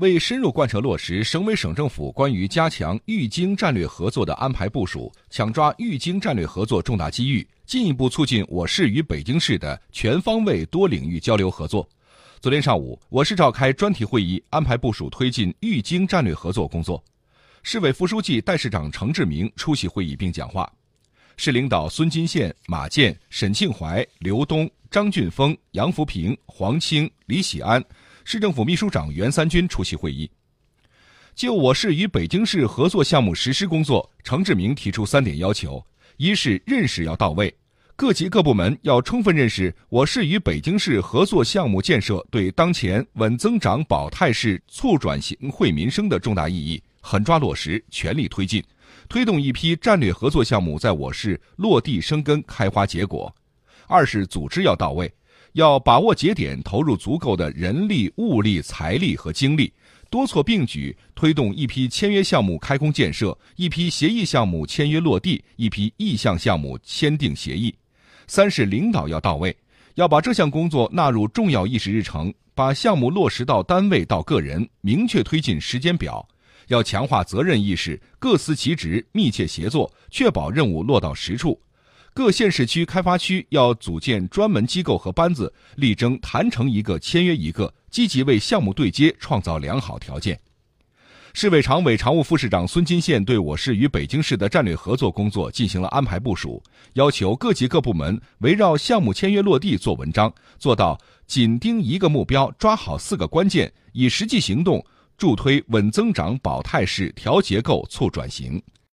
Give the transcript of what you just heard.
为深入贯彻落实省委省政府关于加强豫京战略合作的安排部署，抢抓豫京战略合作重大机遇，进一步促进我市与北京市的全方位多领域交流合作，昨天上午，我市召开专题会议，安排部署推进豫京战略合作工作。市委副书记、代市长程志明出席会议并讲话，市领导孙金宪、马建、沈庆怀、刘东、张俊峰、杨福平、黄清、李喜安。市政府秘书长袁三军出席会议。就我市与北京市合作项目实施工作，程志明提出三点要求：一是认识要到位，各级各部门要充分认识我市与北京市合作项目建设对当前稳增长保态势、促转型惠民生的重大意义，狠抓落实，全力推进，推动一批战略合作项目在我市落地生根、开花结果；二是组织要到位。要把握节点，投入足够的人力、物力、财力和精力，多措并举，推动一批签约项目开工建设，一批协议项目签约落地，一批意向项目签订协议。三是领导要到位，要把这项工作纳入重要议事日程，把项目落实到单位到个人，明确推进时间表。要强化责任意识，各司其职，密切协作，确保任务落到实处。各县市区开发区要组建专门机构和班子，力争谈成一个签约一个，积极为项目对接创造良好条件。市委常委、常务副市长孙金宪对我市与北京市的战略合作工作进行了安排部署，要求各级各部门围绕项目签约落地做文章，做到紧盯一个目标，抓好四个关键，以实际行动助推稳增长、保态势、调结构、促转型。